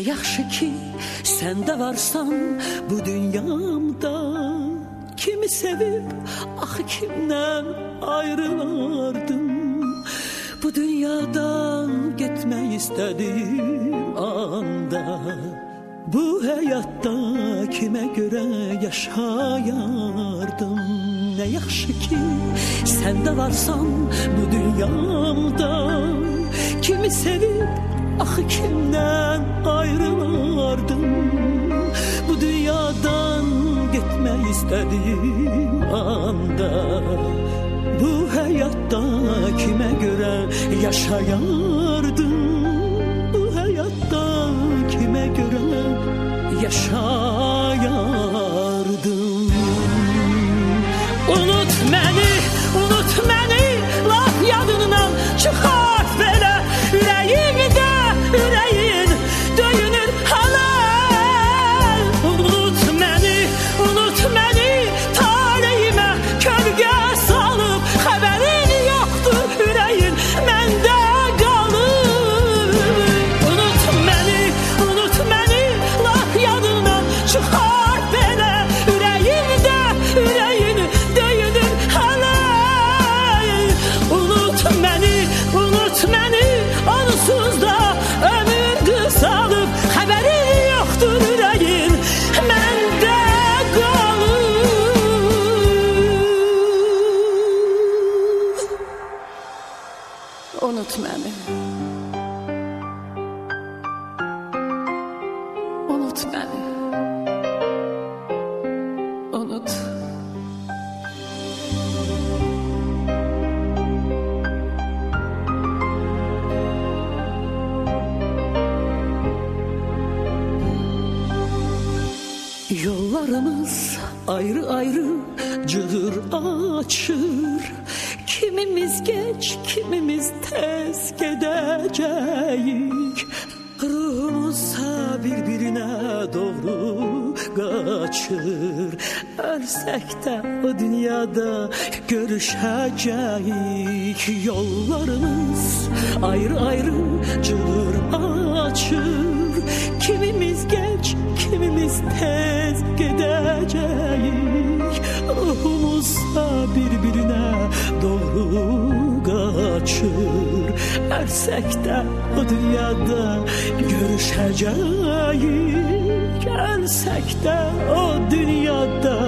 yaxşı ki sən də varsan bu dünyamda Kimi sevib axı kimdən ayrılardım? Bu dünyadan getmək istədim anda Bu həyatda kimə görə yaşayardım? Nə yaxşı ki sən də varsan bu dünyamda Kimi sevib axı kimdən ayrılardım Bu dünyadan getmək istədim anda. Bu həyatda kimə görə yaşayardım? Bu həyatda kimə görə yaşayardım Unut məni Yollarımız ayrı ayrı cığır açır. Kimimiz geç, kimimiz tez gedəcəyik Ruhumuzsa bir-birinə doğru qaçır Ölsək də o dünyada görüşəcəyik Yollarımız ayrı-ayrı cığır açır qaçır Ərsək də o dünyada görüşəcəyik Ərsək də o dünyada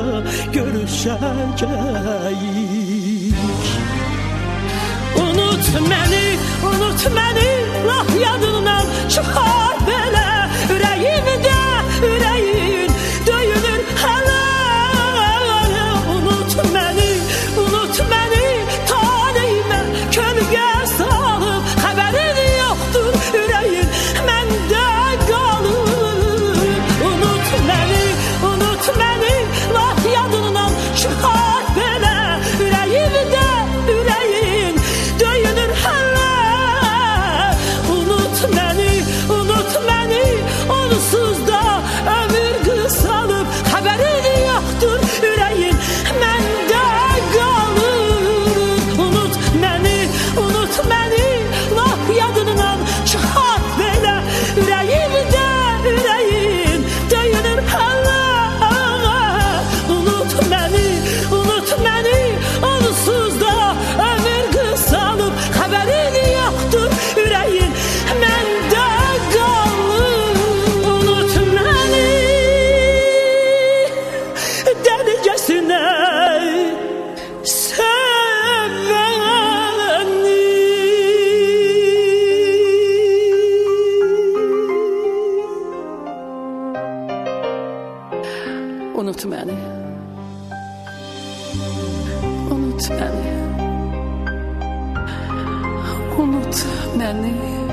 görüşəcəyik Unut məni, unut məni unutma henne. Unutma henne. Unutma henne.